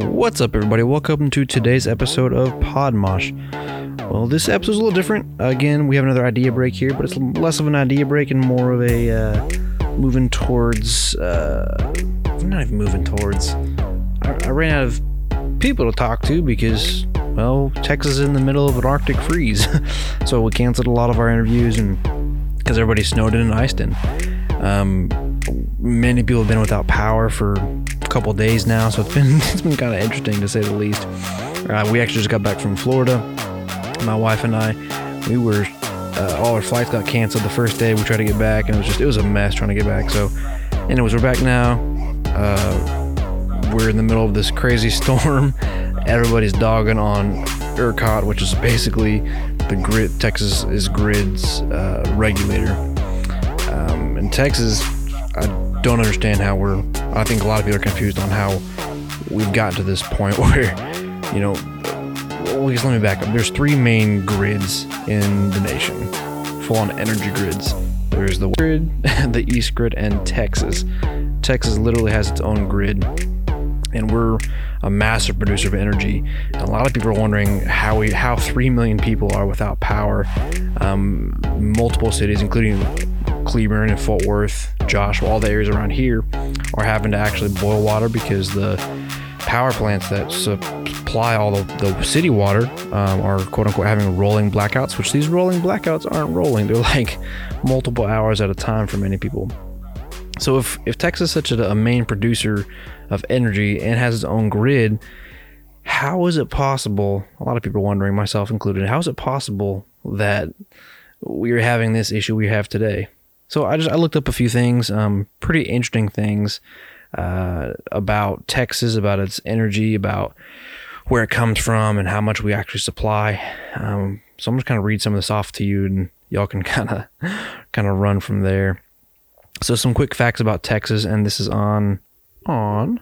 What's up, everybody? Welcome to today's episode of Podmosh. Well, this episode's a little different. Again, we have another idea break here, but it's less of an idea break and more of a uh, moving towards. Uh, not even moving towards. I, I ran out of people to talk to because, well, Texas is in the middle of an Arctic freeze. so we canceled a lot of our interviews and because everybody's snowed in and iced in. Um, many people have been without power for couple days now, so it's been it's been kind of interesting to say the least. Uh, we actually just got back from Florida. My wife and I, we were uh, all our flights got canceled the first day. We tried to get back, and it was just it was a mess trying to get back. So, anyways, we're back now. Uh, we're in the middle of this crazy storm. Everybody's dogging on ERCOT, which is basically the grid. Texas is grid's uh, regulator. Um, in Texas, I don't understand how we're. I think a lot of people are confused on how we've gotten to this point where, you know, let me back up. There's three main grids in the nation, full-on energy grids. There's the grid, the East grid, and Texas. Texas literally has its own grid, and we're a massive producer of energy. And a lot of people are wondering how we, how three million people are without power. Um, multiple cities, including Cleburne and Fort Worth, Joshua, all the areas around here, are having to actually boil water because the power plants that supply all the, the city water um, are quote unquote having rolling blackouts, which these rolling blackouts aren't rolling. They're like multiple hours at a time for many people. So if, if Texas is such a, a main producer of energy and has its own grid, how is it possible? A lot of people wondering, myself included, how is it possible that we're having this issue we have today? So I just I looked up a few things, um, pretty interesting things uh, about Texas, about its energy, about where it comes from, and how much we actually supply. Um, so I'm just kind of read some of this off to you, and y'all can kind of kind of run from there. So some quick facts about Texas, and this is on on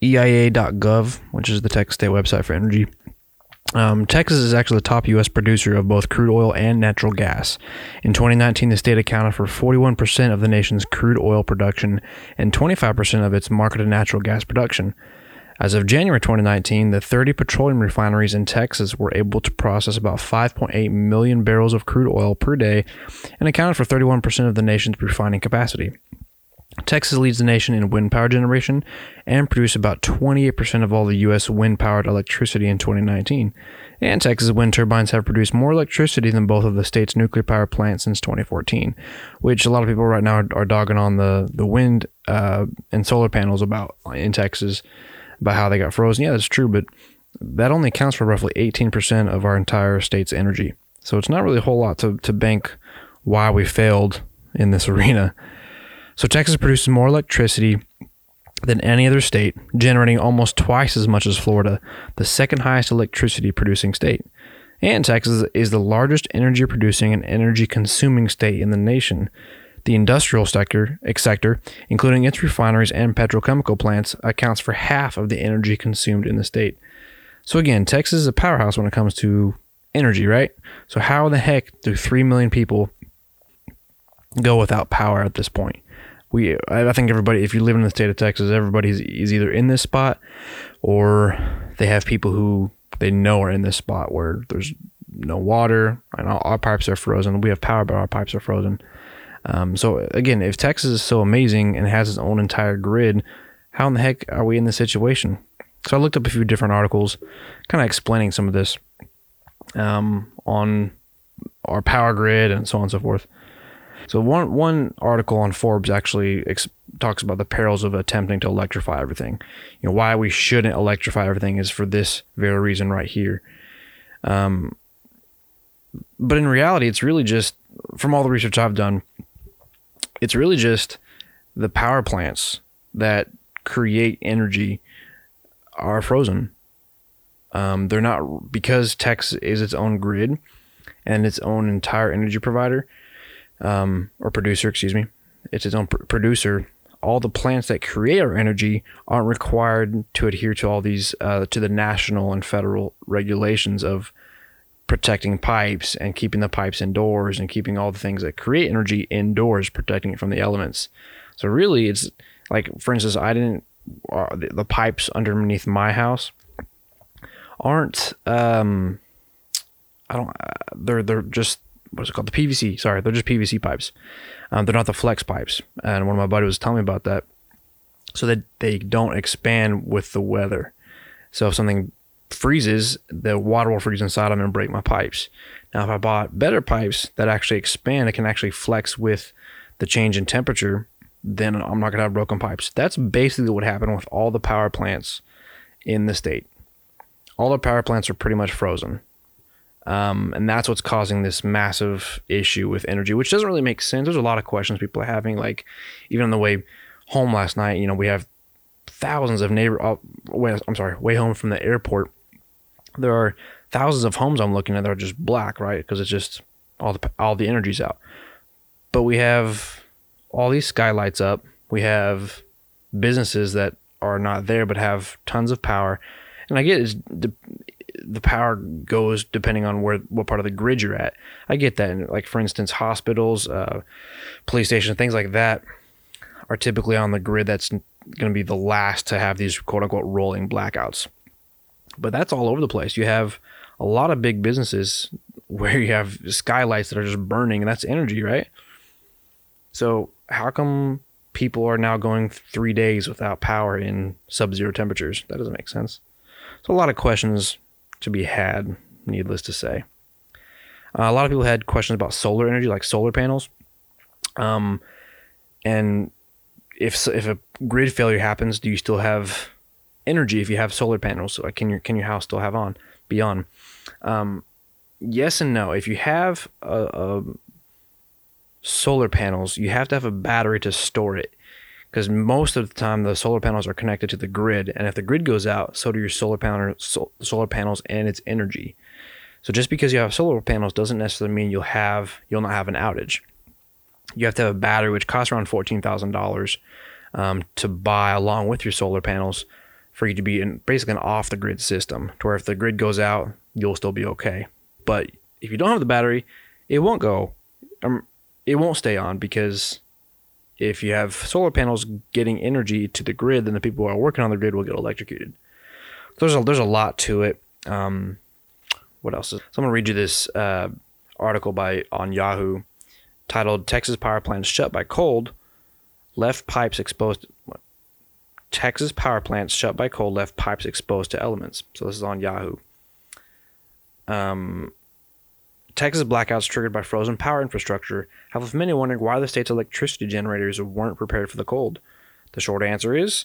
EIA.gov, which is the Texas state website for energy. Um, Texas is actually the top U.S. producer of both crude oil and natural gas. In 2019, the state accounted for 41% of the nation's crude oil production and 25% of its marketed natural gas production. As of January 2019, the 30 petroleum refineries in Texas were able to process about 5.8 million barrels of crude oil per day and accounted for 31% of the nation's refining capacity. Texas leads the nation in wind power generation and produced about 28% of all the U.S. wind powered electricity in 2019. And Texas wind turbines have produced more electricity than both of the state's nuclear power plants since 2014, which a lot of people right now are, are dogging on the, the wind uh, and solar panels about in Texas about how they got frozen. Yeah, that's true, but that only accounts for roughly 18% of our entire state's energy. So it's not really a whole lot to, to bank why we failed in this arena. So Texas produces more electricity than any other state, generating almost twice as much as Florida, the second highest electricity producing state. And Texas is the largest energy producing and energy consuming state in the nation. The industrial sector, sector, including its refineries and petrochemical plants, accounts for half of the energy consumed in the state. So again, Texas is a powerhouse when it comes to energy, right? So how the heck do 3 million people go without power at this point? We I think everybody if you live in the state of Texas, everybody is either in this spot or they have people who they know are in this spot where there's no water and all our pipes are frozen. We have power, but our pipes are frozen. Um, so again, if Texas is so amazing and has its own entire grid, how in the heck are we in this situation? So I looked up a few different articles, kind of explaining some of this um, on our power grid and so on and so forth. So one one article on Forbes actually ex- talks about the perils of attempting to electrify everything. You know why we shouldn't electrify everything is for this very reason right here. Um, but in reality, it's really just from all the research I've done, it's really just the power plants that create energy are frozen. Um, they're not because Texas is its own grid and its own entire energy provider um, or producer, excuse me. It's its own pr- producer. All the plants that create our energy aren't required to adhere to all these uh, to the national and federal regulations of protecting pipes and keeping the pipes indoors and keeping all the things that create energy indoors, protecting it from the elements. So really, it's like, for instance, I didn't uh, the, the pipes underneath my house aren't um I don't uh, they're they're just what's it called? The PVC sorry they're just PVC pipes. Um, they're not the flex pipes. And one of my buddies was telling me about that. So that they don't expand with the weather. So if something freezes the water will freeze inside them and break my pipes. Now if I bought better pipes that actually expand it can actually flex with the change in temperature then I'm not gonna have broken pipes. That's basically what happened with all the power plants in the state. All the power plants are pretty much frozen. Um, and that's what's causing this massive issue with energy, which doesn't really make sense. There's a lot of questions people are having, like even on the way home last night. You know, we have thousands of neighbor. Uh, way, I'm sorry, way home from the airport. There are thousands of homes I'm looking at that are just black, right? Because it's just all the all the energy's out. But we have all these skylights up. We have businesses that are not there but have tons of power and I get the, the power goes depending on where what part of the grid you're at. I get that. And like for instance, hospitals, uh, police stations, things like that are typically on the grid that's going to be the last to have these quote unquote rolling blackouts. But that's all over the place. You have a lot of big businesses where you have skylights that are just burning, and that's energy, right? So how come people are now going three days without power in sub-zero temperatures? That doesn't make sense. So a lot of questions to be had, needless to say. Uh, a lot of people had questions about solar energy, like solar panels. Um, and if if a grid failure happens, do you still have energy if you have solar panels? So can your can your house still have on be on? Um, yes and no. If you have a, a solar panels, you have to have a battery to store it because most of the time the solar panels are connected to the grid, and if the grid goes out, so do your solar panel, solar panels and its energy. So just because you have solar panels doesn't necessarily mean you'll have you'll not have an outage. You have to have a battery, which costs around fourteen thousand um, dollars to buy along with your solar panels for you to be in basically an off the grid system, to where if the grid goes out, you'll still be okay. But if you don't have the battery, it won't go. Um, it won't stay on because if you have solar panels getting energy to the grid, then the people who are working on the grid will get electrocuted. There's a, there's a lot to it. Um, what else? Is, so I'm gonna read you this uh, article by on Yahoo titled "Texas Power Plants Shut by Cold, Left Pipes Exposed." What? Texas power plants shut by cold left pipes exposed to elements. So this is on Yahoo. Um, Texas blackouts triggered by frozen power infrastructure have left many wondering why the state's electricity generators weren't prepared for the cold. The short answer is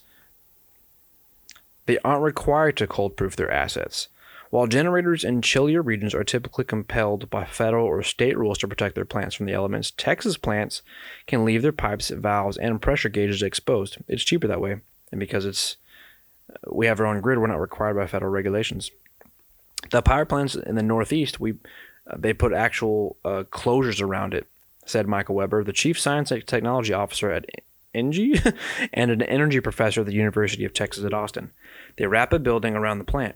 they aren't required to cold proof their assets. While generators in chillier regions are typically compelled by federal or state rules to protect their plants from the elements, Texas plants can leave their pipes, valves, and pressure gauges exposed. It's cheaper that way, and because it's we have our own grid, we're not required by federal regulations. The power plants in the Northeast, we uh, they put actual uh, closures around it, said Michael Webber, the chief science and technology officer at Engie and an energy professor at the University of Texas at Austin. They wrap a building around the plant.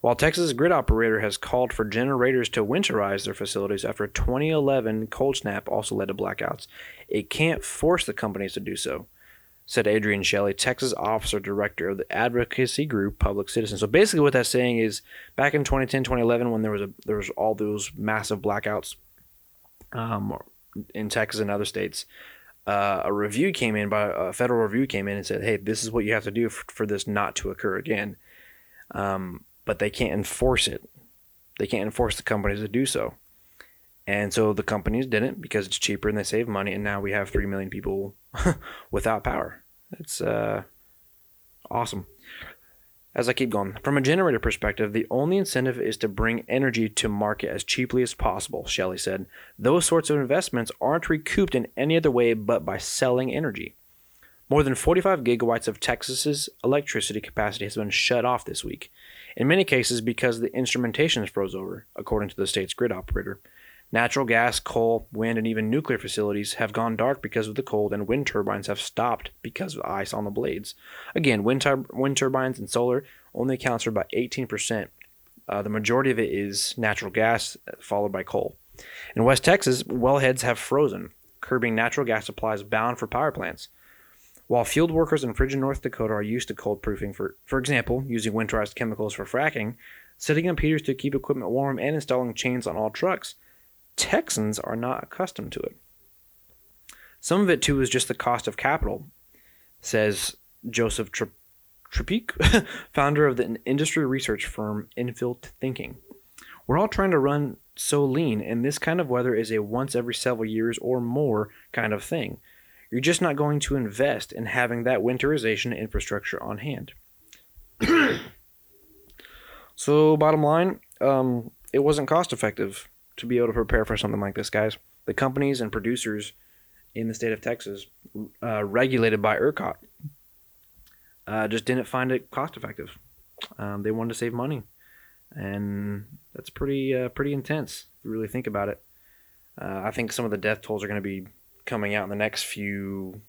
While Texas grid operator has called for generators to winterize their facilities after 2011 cold snap also led to blackouts, it can't force the companies to do so said Adrian Shelley, Texas officer director of the advocacy group Public Citizen. So basically, what that's saying is, back in 2010, 2011, when there was a there was all those massive blackouts um, in Texas and other states, uh, a review came in by a federal review came in and said, "Hey, this is what you have to do for, for this not to occur again." Um, but they can't enforce it. They can't enforce the companies to do so. And so the companies didn't because it's cheaper and they save money. And now we have 3 million people without power. It's uh, awesome. As I keep going, from a generator perspective, the only incentive is to bring energy to market as cheaply as possible, Shelley said. Those sorts of investments aren't recouped in any other way but by selling energy. More than 45 gigawatts of Texas's electricity capacity has been shut off this week, in many cases because the instrumentation froze over, according to the state's grid operator. Natural gas, coal, wind, and even nuclear facilities have gone dark because of the cold, and wind turbines have stopped because of ice on the blades. Again, wind, tur- wind turbines and solar only accounts for about 18%. Uh, the majority of it is natural gas, followed by coal. In West Texas, wellheads have frozen, curbing natural gas supplies bound for power plants. While field workers in frigid North Dakota are used to cold proofing, for, for example, using winterized chemicals for fracking, setting up heaters to keep equipment warm, and installing chains on all trucks, Texans are not accustomed to it. Some of it, too, is just the cost of capital, says Joseph Tri- founder of the industry research firm Infill Thinking. We're all trying to run so lean, and this kind of weather is a once every several years or more kind of thing. You're just not going to invest in having that winterization infrastructure on hand. so, bottom line, um, it wasn't cost effective to be able to prepare for something like this, guys. The companies and producers in the state of Texas, uh, regulated by ERCOT, uh, just didn't find it cost effective. Um, they wanted to save money, and that's pretty uh, pretty intense if you really think about it. Uh, I think some of the death tolls are going to be coming out in the next few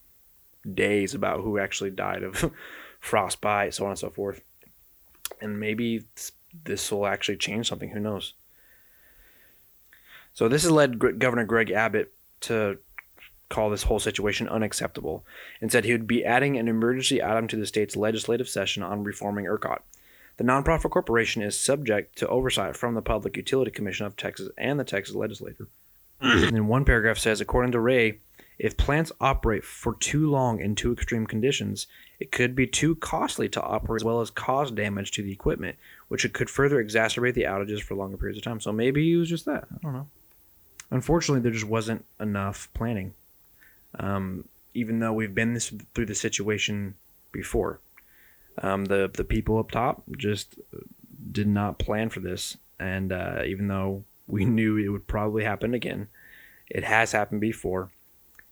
days about who actually died of frostbite, so on and so forth. And maybe this will actually change something. Who knows? So this has led Governor Greg Abbott to call this whole situation unacceptable and said he would be adding an emergency item to the state's legislative session on reforming ERCOT. The nonprofit corporation is subject to oversight from the Public Utility Commission of Texas and the Texas legislature. Mm-hmm. and then one paragraph says, according to Ray, if plants operate for too long in too extreme conditions, it could be too costly to operate as well as cause damage to the equipment, which could further exacerbate the outages for longer periods of time. So maybe it was just that. I don't know. Unfortunately, there just wasn't enough planning. Um, even though we've been this, through the situation before, um, the the people up top just did not plan for this, and uh, even though we knew it would probably happen again, it has happened before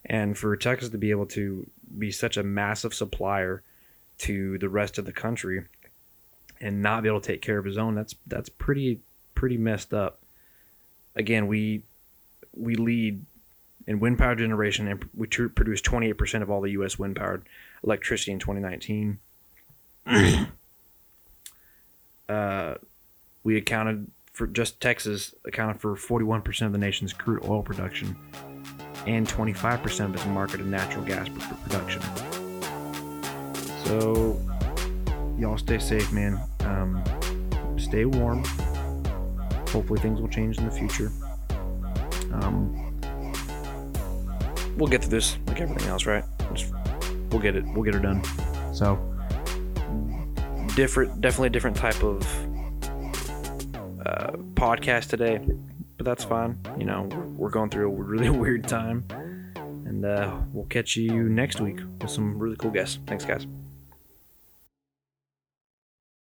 and for Texas to be able to be such a massive supplier to the rest of the country and not be able to take care of his own, that's that's pretty pretty messed up. Again, we we lead in wind power generation and we produce 28% of all the US wind powered electricity in 2019. uh, we accounted for just Texas accounted for 41% of the nation's crude oil production and 25% of its marketed natural gas production. So, y'all stay safe, man. Um, stay warm. Hopefully, things will change in the future. Um, we'll get through this like everything else, right? Just, we'll get it. We'll get her done. So, different, definitely a different type of uh, podcast today but that's fine. You know, we're going through a really weird time. And uh, we'll catch you next week with some really cool guests. Thanks, guys.